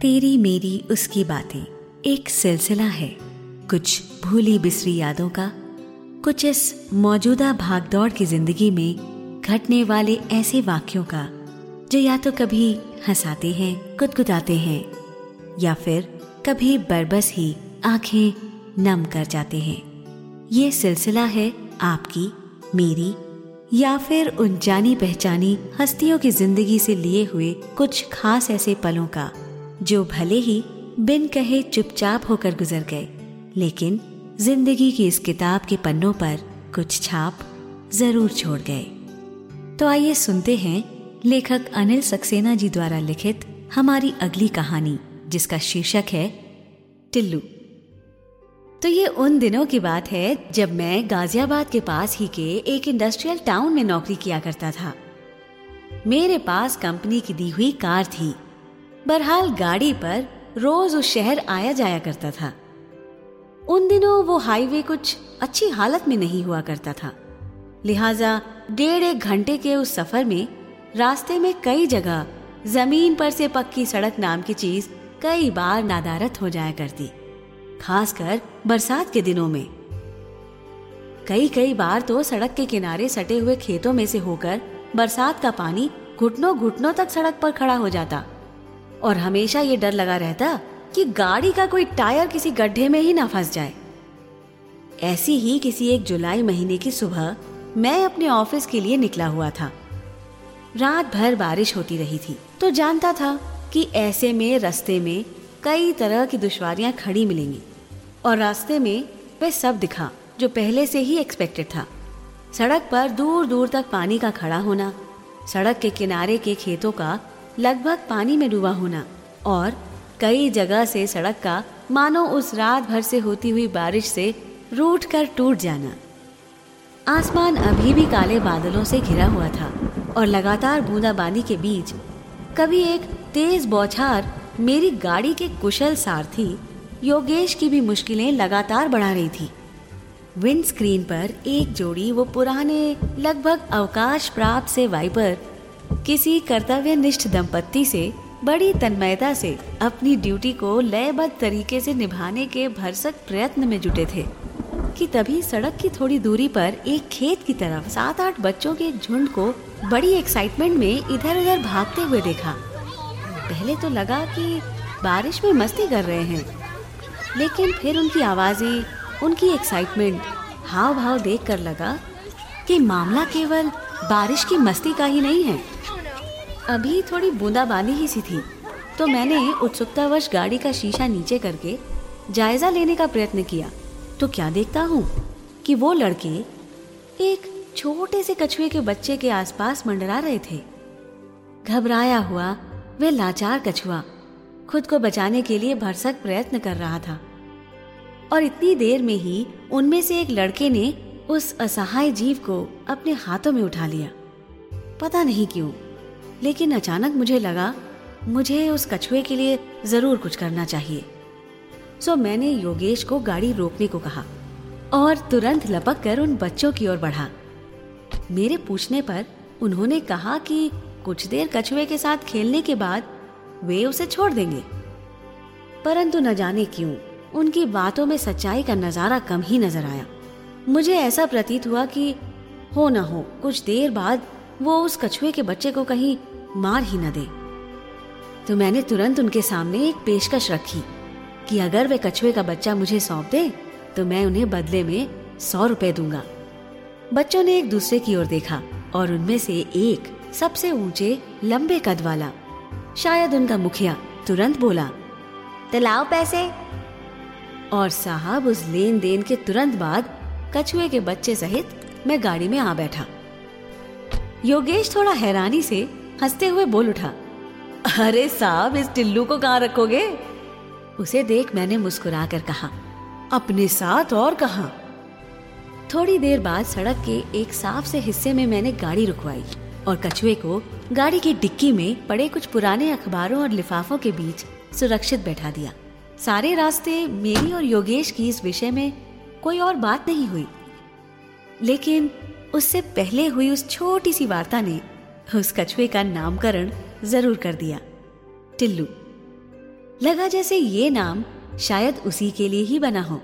तेरी मेरी उसकी बातें। एक सिलसिला है। कुछ भूली बिसरी यादों का, कुछ इस मौजूदा भागदौड़ की ज़िंदगी में घटने वाले ऐसे वाक्यों का, जो या तो कभी हंसाते हैं, गुदगुदाते हैं, या फिर कभी बरबस ही आँखें नम कर जाते हैं। ये सिलसिला है आपकी, मेरी, या फिर उन जानी पहचानी हस्तियों की ज़िंदगी से लिए हुए कुछ खास ऐसे पलों का। जो भले ही बिन कहे चुपचाप होकर गुजर गए, लेकिन ज़िंदगी की इस किताब के पन्नों पर कुछ छाप ज़रूर छोड़ गए। तो आइए सुनते हैं लेखक अनिल सक्सेना जी द्वारा लिखित हमारी अगली कहानी, जिसका शीर्षक है, टिल्लू। तो ये उन दिनों की बात है जब मैं गाजियाबाद के पास ही के एक इंडस्ट्रियल टाउन में नौकरी किया करता था। मेरे पास कंपनी की दी हुई कार थी। बहरहाल गाड़ी पर रोज उस शहर आया जाया करता था। उन दिनों वो हाईवे कुछ अच्छी हालत में नहीं हुआ करता था। लिहाजा डेढ़ एक घंटे के उस सफ़र में रास्ते में कई जगह ज़मीन पर से पक्की सड़क नाम की चीज़ कई बार नादारत हो जाया करती, खासकर बरसात के दिनों में। कई कई बार तो सड़क के किनारे सटे हुए खेतों में से होकर बरसात का पानी घुटनों घुटनों तक सड़क पर खड़ा हो जाता। और हमेशा ये डर लगा रहता कि गाड़ी का कोई टायर किसी गड्ढे में ही ना फंस जाए। ऐसी ही किसी एक जुलाई महीने की सुबह मैं अपने ऑफ़िस के लिए निकला हुआ था। रात भर बारिश होती रही थी तो जानता था कि ऐसे में रास्ते में कई तरह की दुश्वारियाँ खड़ी मिलेंगी और रास्ते में वह सब दिखा जो पहले से ही एक्सपेक्टेड था। सड़क पर दूर दूर तक पानी का खड़ा होना, सड़क के किनारे के खेतों का लगभग पानी में डूबा होना। और कई जगह से सड़क का मानो उस रात भर से होती हुई बारिश से रूट कर टूट जाना। आसमान अभी भी काले बादलों से घिरा हुआ था और लगातार बूंदाबांदी के बीच कभी एक तेज बौछार मेरी गाड़ी के कुशल सारथी योगेश की भी मुश्किलें लगातार बढ़ा रही थी। विंड स्क्रीन पर एक जोड़ी वो पुराने, लगभग अवकाश प्राप्त से वाइपर किसी कर्तव्यनिष्ठ दंपत्ति से, बड़ी तन्मयता से अपनी ड्यूटी को लयबद्ध तरीके से निभाने के भरसक प्रयत्न में जुटे थे, कि तभी सड़क की थोड़ी दूरी पर एक खेत की तरफ़ सात आठ बच्चों के झुंड को बड़ी एक्साइटमेंट में इधर उधर भागते हुए देखा। पहले तो लगा कि बारिश में मस्ती कर रहे हैं, लेकिन फिर उनकी आवाज़ें, उनकी एक्साइटमेंट हाव भाव देख कर लगा कि मामला केवल बारिश की मस्ती का ही नहीं है। अभी थोड़ी बूंदाबांदी ही सी थी तो मैंने उत्सुकतावश गाड़ी का शीशा नीचे करके जायजा लेने का प्रयत्न किया। तो क्या देखता हूँ कि वो लड़के एक छोटे से कछुए के बच्चे के आसपास मंडरा रहे थे। घबराया हुआ, वे लाचार कछुआ खुद को बचाने के लिए भरसक प्रयत्न कर रहा था। और इतनी देर में ही उनमें से एक लड़के ने उस असहाय जीव को अपने हाथों में उठा लिया। पता नहीं क्यों लेकिन अचानक मुझे लगा, मुझे उस कछुए के लिए ज़रूर कुछ करना चाहिए। सो मैंने योगेश को गाड़ी रोकने को कहा और तुरंत लपक कर उन बच्चों की ओर बढ़ा। मेरे पूछने पर उन्होंने कहा कि कुछ देर कछुए के साथ खेलने के बाद वे उसे छोड़ देंगे। परंतु न जाने क्यों, उनकी बातों में सच्चाई का नज़ारा कम ही नज़र आया। मुझे ऐसा प्रतीत हुआ कि हो न हो, कुछ देर बाद वो उस कछुए के बच्चे को कहीं मार ही न दे। तो मैंने तुरंत उनके सामने एक पेशकश रखी कि अगर वे कछुए का बच्चा मुझे सौंप दे तो मैं उन्हें बदले में सौ रुपए दूँगा। बच्चों ने एक दूसरे की ओर देखा और उनमें से एक सबसे ऊँचे, लंबे कद वाला, शायद उनका मुखिया, तुरंत बोला तो लाओ पैसे। और साहब उस लेन देन के तुरंत बाद कछुए के बच्चे सहित मैं गाड़ी में आ बैठा। योगेश थोड़ा हैरानी से हँसते हुए बोल उठा, अरे साहब, इस टिल्लू को कहाँ रखोगे? उसे देख मैंने मुस्कुरा कर कहा, अपने साथ और कहा? थोड़ी देर बाद सड़क के एक साफ़ से हिस्से में मैंने गाड़ी रुकवाई और कछुए को गाड़ी की डिक्की में पड़े कुछ पुराने अखबारों और लिफाफों के बीच सुरक्षित बैठा दिया। सारे रास्ते मेरी और योगेश की इस विषय में कोई और बात नहीं हुई। लेकिन उससे पहले हुई उस छोटी सी वार्ता ने उस कछुए का नामकरण ज़रूर कर दिया। टिल्लू, लगा जैसे ये नाम शायद उसी के लिए ही बना हो।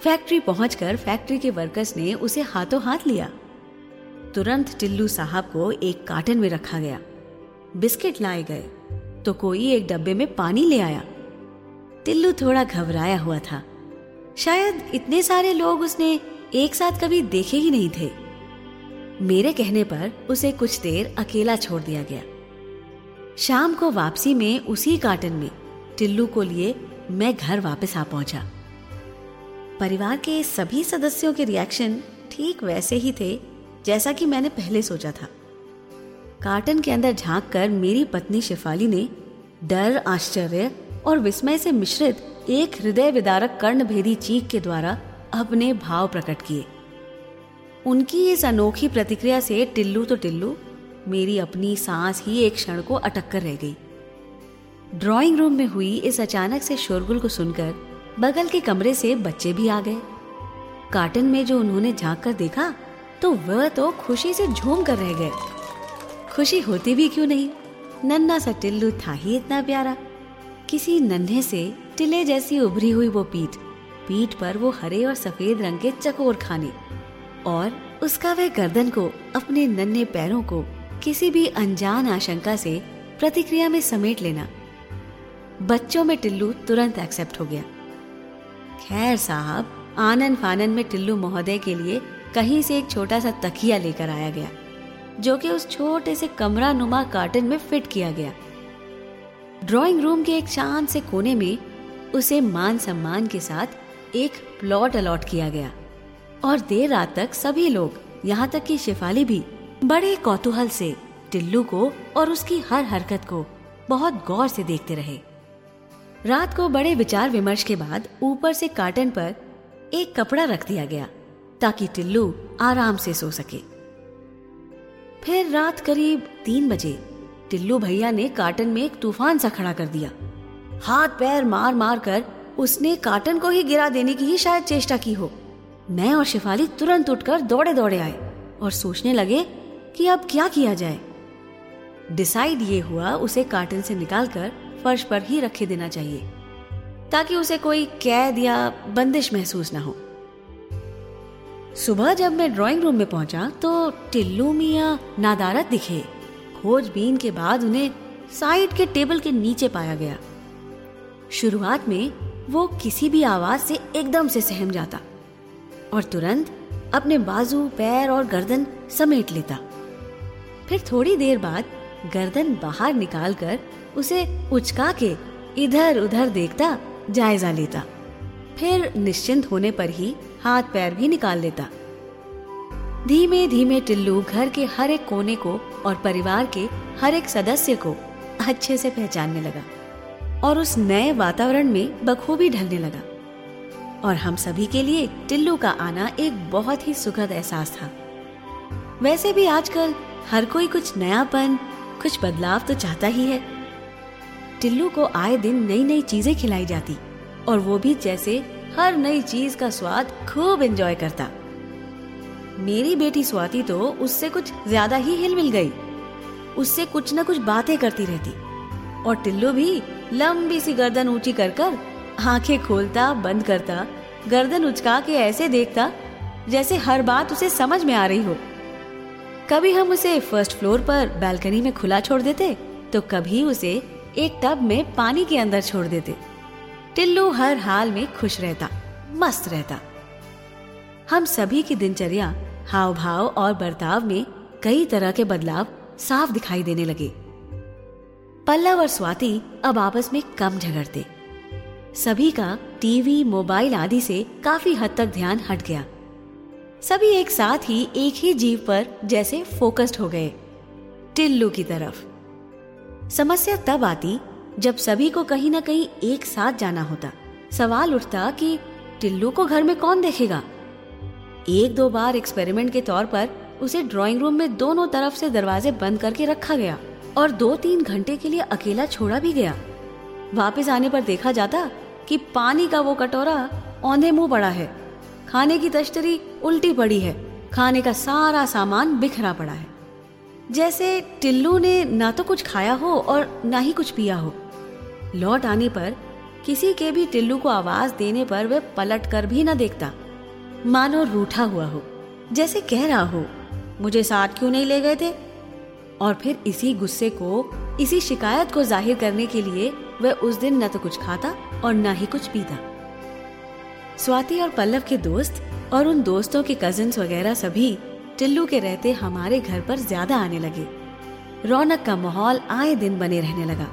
फैक्ट्री पहुंचकर फैक्ट्री के वर्कर्स ने उसे हाथों हाथ लिया। तुरंत टिल्लू साहब को एक कार्टन में रखा गया। बिस्किट लाए गए तो कोई एक डब्बे में पानी ले आया। टिल्लू थोड़ा घबराया हुआ था। शायद इतने सारे लोग उसने एक साथ कभी देखे ही नहीं थे। मेरे कहने पर उसे कुछ देर अकेला छोड़ दिया गया। शाम को वापसी में उसी कार्टन में टिल्लू को लिए मैं घर वापस आ पहुँचा। परिवार के सभी सदस्यों के रिएक्शन ठीक वैसे ही थे, जैसा कि मैंने पहले सोचा था। कार्टन के अंदर झाँक कर मेरी पत्नी शिफाली ने डर, आश्चर्य और विस्मय से मिश्रित एक हृदय विदारक कर्ण भेदी चीख के द्वारा अपने भाव प्रकट किए। उनकी इस अनोखी प्रतिक्रिया से टिल्लू तो टिल्लू, मेरी अपनी सांस ही एक क्षण को अटक कर रह गई। ड्राइंग रूम में हुई इस अचानक से शोरगुल को सुनकर बगल के कमरे से बच्चे भी आ गए। कार्टन में जो उन्होंने झाँक कर देखा तो वह तो खुशी से झूम कर रह गए। खुशी होती भी क्यों नहीं? नन्ना सा टिल्लू था ही इतना प्यारा। किसी नन्हे से टिले जैसी उभरी हुई वो पीठ पीठ पर वो हरे और सफ़ेद रंग के चकोर खाने। और उसका वह गर्दन को, अपने नन्हे पैरों को, किसी भी अनजान आशंका से प्रतिक्रिया में समेट लेना। बच्चों में टिल्लू तुरंत एक्सेप्ट हो गया। खैर साहब, आनंद फानन में टिल्लू महोदय के लिए कहीं से एक छोटा सा तकिया लेकर आया गया, जो कि उस छोटे से कमरा नुमा कार्टन में फिट किया गया। ड्राइंग रूम के एक शांत से कोने में उसे मान सम्मान के साथ एक प्लॉट अलॉट किया गया। और देर रात तक सभी लोग, यहाँ तक कि शिफाली भी, बड़े कौतूहल से, टिल्लू को और उसकी हर हरकत को बहुत गौर से देखते रहे। रात को बड़े विचार विमर्श के बाद ऊपर से कार्टन पर एक कपड़ा रख दिया गया, ताकि टिल्लू आराम से सो सके। फिर रात करीब तीन बजे, टिल्लू भैया ने कार्टन में एक तूफ़ान सा खड़ा कर दिया। हाथ पैर मार मार कर उसने कार्टन को ही गिरा देने की ही शायद चेष्टा की हो। मैं और शिफाली तुरंत उठकर दौड़े दौड़े आए और सोचने लगे कि अब क्या किया जाए। डिसाइड ये हुआ उसे कार्टन से निकालकर फर्श पर ही रखे देना चाहिए, ताकि उसे कोई कैद या बंदिश महसूस ना हो। सुबह जब मैं ड्राइंग रूम में पहुँचा तो टिल्लू मिया नादारत दिखे। खोजबीन के बाद उन्हें साइड के टेबल के नीचे पाया गया। शुरुआत में वो किसी भी आवाज़ से एकदम से सहम जाता। और तुरंत अपने बाजू, पैर और गर्दन समेट लेता। फिर थोड़ी देर बाद गर्दन बाहर निकालकर उसे उचका के इधर उधर देखता, जायजा लेता। फिर निश्चिंत होने पर ही हाथ पैर भी निकाल लेता। धीमे धीमे टिल्लू घर के हर एक कोने को और परिवार के हर एक सदस्य को अच्छे से पहचानने लगा और उस नए वातावरण में बखूबी ढलने लगा। और हम सभी के लिए टिल्लू का आना एक बहुत ही सुखद एहसास था। वैसे भी आजकल हर कोई कुछ नयापन, कुछ बदलाव तो चाहता ही है। टिल्लू को आए दिन नई नई चीज़ें खिलाई जाती और वो भी जैसे हर नई चीज़ का स्वाद खूब एंजॉय करता। मेरी बेटी स्वाति तो उससे कुछ ज़्यादा ही हिल मिल गई। उससे कुछ न कुछ बातें करती रहती और टिल्लू भी लंबी सी गर्दन ऊँची कर कर आँखें खोलता, बंद करता, गर्दन उचका के ऐसे देखता, जैसे हर बात उसे समझ में आ रही हो। कभी हम उसे फ़र्स्ट फ्लोर पर बालकनी में खुला छोड़ देते तो कभी उसे एक टब में पानी के अंदर छोड़ देते। टिल्लू हर हाल में खुश रहता, मस्त रहता। हम सभी की दिनचर्या हाव भाव और बर्ताव में कई तरह के बदलाव साफ़ दिखाई देने लगे। पल्लव और स्वाति अब आपस में कम झगड़ते। सभी का टीवी, मोबाइल आदि से काफ़ी हद तक ध्यान हट गया। सभी एक साथ ही एक ही जीव पर जैसे फोकस्ड हो गए, टिल्लू की तरफ़। समस्या तब आती जब सभी को कहीं ना कहीं एक साथ जाना होता। सवाल उठता कि टिल्लू को घर में कौन देखेगा? एक दो बार एक्सपेरिमेंट के तौर पर उसे ड्राइंग रूम में दोनों तरफ़ से दरवाजे बंद करके रखा गया और दो तीन घंटे के लिए अकेला छोड़ा भी गया। वापस आने पर देखा जाता कि पानी का वो कटोरा औंधे मुँह पड़ा है। खाने की तश्तरी उल्टी पड़ी है। खाने का सारा सामान बिखरा पड़ा है। जैसे टिल्लू ने ना तो कुछ खाया हो और ना ही कुछ पिया हो। लौट आने पर किसी के भी टिल्लू को आवाज़ देने पर वह पलट कर भी ना देखता। मानो रूठा हुआ हो, जैसे कह रहा हो, मुझे साथ क्यों नहीं ले गए थे? और फिर इसी गुस्से को, इसी शिकायत को ज़ाहिर करने के लिए वह उस दिन न तो कुछ खाता और न ही कुछ पीता। स्वाति और पल्लव के दोस्त और उन दोस्तों के कजिन्स वगैरह सभी टिल्लू के रहते हमारे घर पर ज़्यादा आने लगे। रौनक का माहौल आए दिन बने रहने लगा।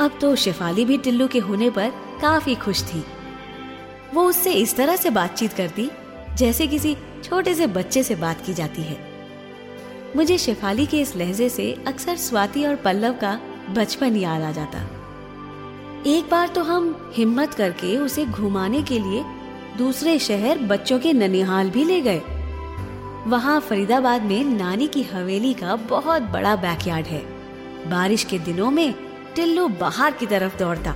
अब तो शेफाली भी टिल्लू के होने पर काफ़ी खुश थी। वो उससे इस तरह से बातचीत करती, जैसे किसी छोटे से बच्चे से बात की जाती है। मुझे शेफाली के इस लहजे से अक्सर स्वाति और पल्लव का बचपन याद आ जाता। एक बार तो हम हिम्मत करके उसे घुमाने के लिए दूसरे शहर बच्चों के ननिहाल भी ले गए। वहाँ फरीदाबाद में नानी की हवेली का बहुत बड़ा बैकयार्ड है। बारिश के दिनों में टिल्लू बाहर की तरफ़ दौड़ता।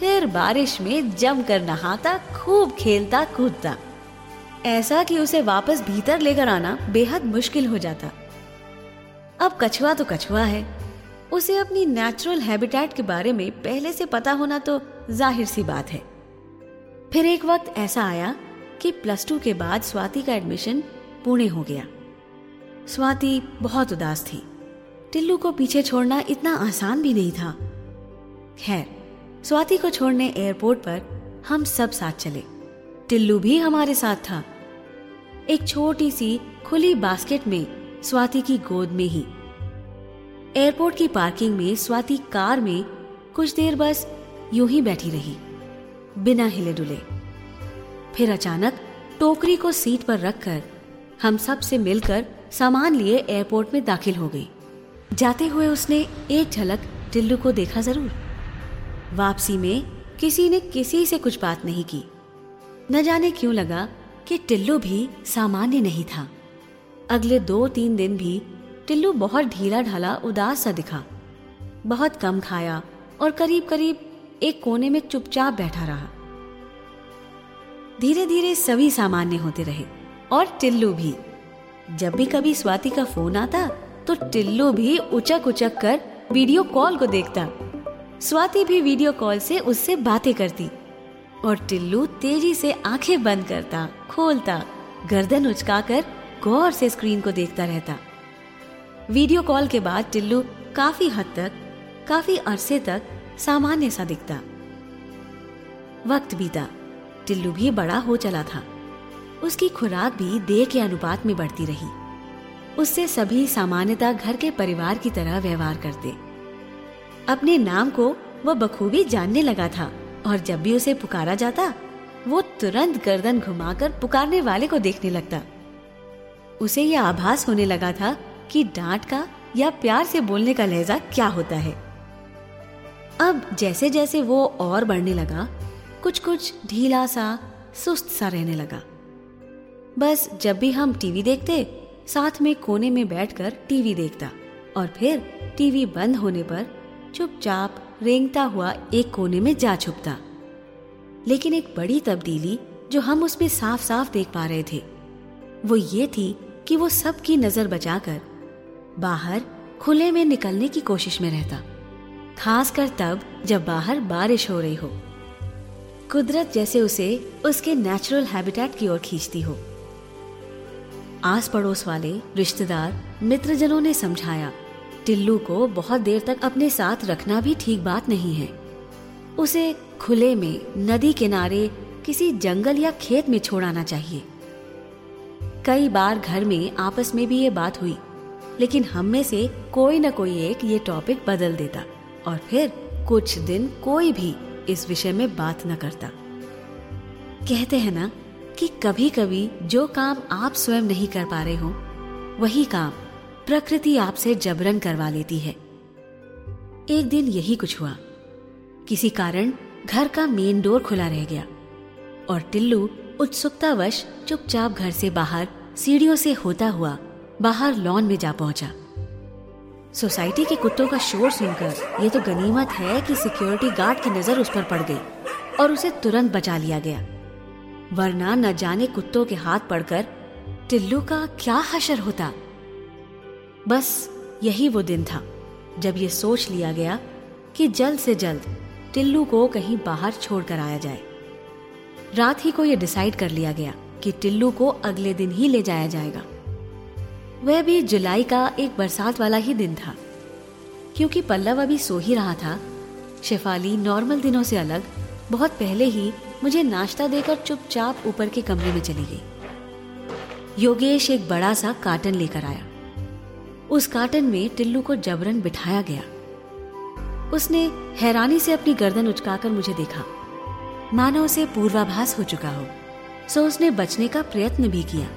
फिर बारिश में जमकर नहाता, खूब खेलता, कूदता। ऐसा कि उसे वापस भीतर लेकर आना बेहद मुश्किल हो जाता। अब कछुआ तो कछुआ है। उसे अपनी नेचुरल हैबिटेट के बारे में पहले से पता होना तो ज़ाहिर सी बात है। फिर एक वक्त ऐसा आया कि प्लस टू के बाद स्वाति का एडमिशन पुणे हो गया। स्वाति बहुत उदास थी। टिल्लू को पीछे छोड़ना इतना आसान भी नहीं था। खैर, स्वाति को छोड़ने एयरपोर्ट पर हम सब साथ चले। टिल्लू भी हमारे साथ था। एक छोटी सी खुली बास्केट में स्वाति की गोद में ही एयरपोर्ट की पार्किंग में स्वाति कार में कुछ देर बस यूँ ही बैठी रही, बिना हिले डुले। फिर अचानक टोकरी को सीट पर रखकर हम सबसे मिलकर सामान लिए एयरपोर्ट में दाखिल हो गई। जाते हुए उसने एक झलक टिल्लू को देखा ज़रूर। वापसी में किसी ने किसी से कुछ बात नहीं की। न जाने क्यों लगा कि टिल्लू भी सामान्य नहीं था। अगले दो तीन दिन भी टिल्लू बहुत ढीला ढाला, उदास सा दिखा। बहुत कम खाया और करीब करीब एक कोने में चुपचाप बैठा रहा। धीरे धीरे सभी सामान्य होते रहे और टिल्लू भी। जब भी कभी स्वाति का फ़ोन आता तो टिल्लू भी उचक उचक कर वीडियो कॉल को देखता। स्वाति भी वीडियो कॉल से उससे बातें करती और टिल्लू तेज़ी से आँखें बंद करता, खोलता, गर्दन उचकाकर गौर से स्क्रीन को देखता रहता। वीडियो कॉल के बाद टिल्लू काफ़ी हद तक, काफ़ी अरसे तक सामान्य सा दिखता। वक्त बीता। टिल्लू भी बड़ा हो चला था। उसकी खुराक भी देह के अनुपात में बढ़ती रही। उससे सभी सामान्यता घर के परिवार की तरह व्यवहार करते। अपने नाम को वह बखूबी जानने लगा था और जब भी उसे पुकारा जाता, वो तुरंत गर्दन घुमाकर पुकारने वाले को देखने लगता। उसे यह आभास होने लगा था कि डांट का या प्यार से बोलने का लहजा क्या होता है। अब जैसे जैसे वो और बढ़ने लगा कुछ कुछ ढीला सा, सुस्त सा रहने लगा। बस जब भी हम टीवी देखते, साथ में कोने में बैठकर टीवी देखता और फिर टीवी बंद होने पर चुपचाप रेंगता हुआ एक कोने में जा छुपता। लेकिन एक बड़ी तब्दीली जो हम उसमें साफ़ साफ़ देख पा रहे थे, वो ये थी कि वो सबकी नज़र बचाकर बाहर खुले में निकलने की कोशिश में रहता, खासकर तब जब बाहर बारिश हो रही हो। कुदरत जैसे उसे उसके नेचुरल हैबिटेट की ओर खींचती हो। आस पड़ोस वाले, रिश्तेदार, मित्रजनों ने समझाया, टिल्लू को बहुत देर तक अपने साथ रखना भी ठीक बात नहीं है। उसे खुले में, नदी किनारे, किसी जंगल या खेत में छोड़ाना चाहिए। कई बार घर में आपस में भी ये बात हुई। लेकिन हम में से कोई न कोई एक ये टॉपिक बदल देता और फिर कुछ दिन कोई भी इस विषय में बात न करता। कहते हैं ना कि कभी कभी जो काम आप स्वयं नहीं कर पा रहे हो, वही काम प्रकृति आपसे जबरन करवा लेती है। एक दिन यही कुछ हुआ। किसी कारण घर का मेन डोर खुला रह गया और टिल्लू उत्सुकतावश चुपचाप घर से बाहर सीढ़ियों से होता हुआ बाहर लॉन में जा पहुँचा। सोसाइटी के कुत्तों का शोर सुनकर ये तो गनीमत है कि सिक्योरिटी गार्ड की नज़र उस पर पड़ गई और उसे तुरंत बचा लिया गया। वरना न जाने कुत्तों के हाथ पड़कर टिल्लू का क्या हशर होता। बस यही वो दिन था जब ये सोच लिया गया कि जल्द से जल्द टिल्लू को कहीं बाहर छोड़कर आया जाए। रात ही को यह डिसाइड कर लिया गया कि टिल्लू को अगले दिन ही ले जाया जाएगा। वह भी जुलाई का एक बरसात वाला ही दिन था। क्योंकि पल्लव अभी सो ही रहा था, शेफाली नॉर्मल दिनों से अलग, बहुत पहले ही मुझे नाश्ता देकर चुपचाप ऊपर के कमरे में चली गई। योगेश एक बड़ा सा कार्टन लेकर आया। उस कार्टन में टिल्लू को जबरन बिठाया गया। उसने हैरानी से अपनी गर्दन उचकाकर मुझे देखा। मानो उसे पूर्वाभास हो चुका हो, सो उसने बचने का प्रयत्न भी किया।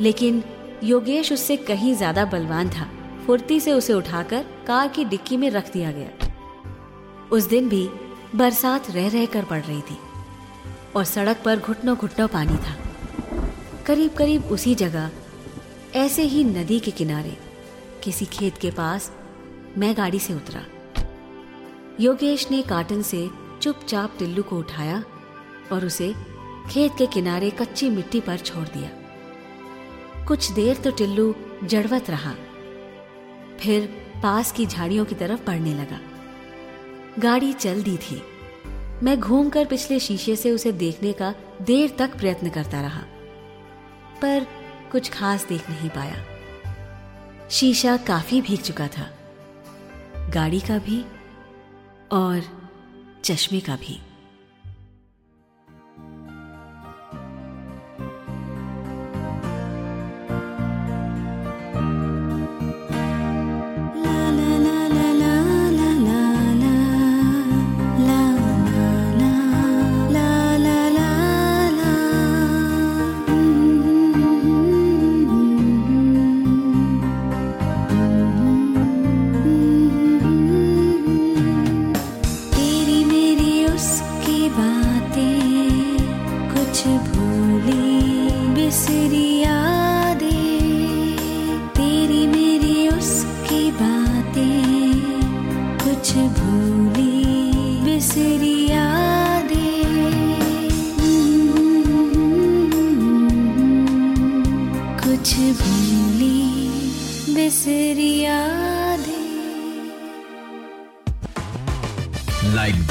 लेकिन योगेश उससे कहीं ज़्यादा बलवान था। फुर्ती से उसे उठाकर कार की डिक्की में रख दिया गया। उस दिन भी बरसात रह रह कर पड़ रही थी और सड़क पर घुटनों घुटनों पानी था। करीब करीब उसी जगह, ऐसे ही नदी के किनारे, किसी खेत के पास मैं गाड़ी से उतरा। योगेश ने कार्टन से चुपचाप टिल्लू को उठाया और उसे खेत के किनारे कच्ची मिट्टी पर छोड़ दिया। कुछ देर तो टिल्लू जड़वत रहा। फिर पास की झाड़ियों की तरफ़ बढ़ने लगा। गाड़ी चल दी थी। मैं घूमकर पिछले शीशे से उसे देखने का देर तक प्रयत्न करता रहा, पर कुछ खास देख नहीं पाया। शीशा काफ़ी भीग चुका था। गाड़ी का भी और चश्मे का भी।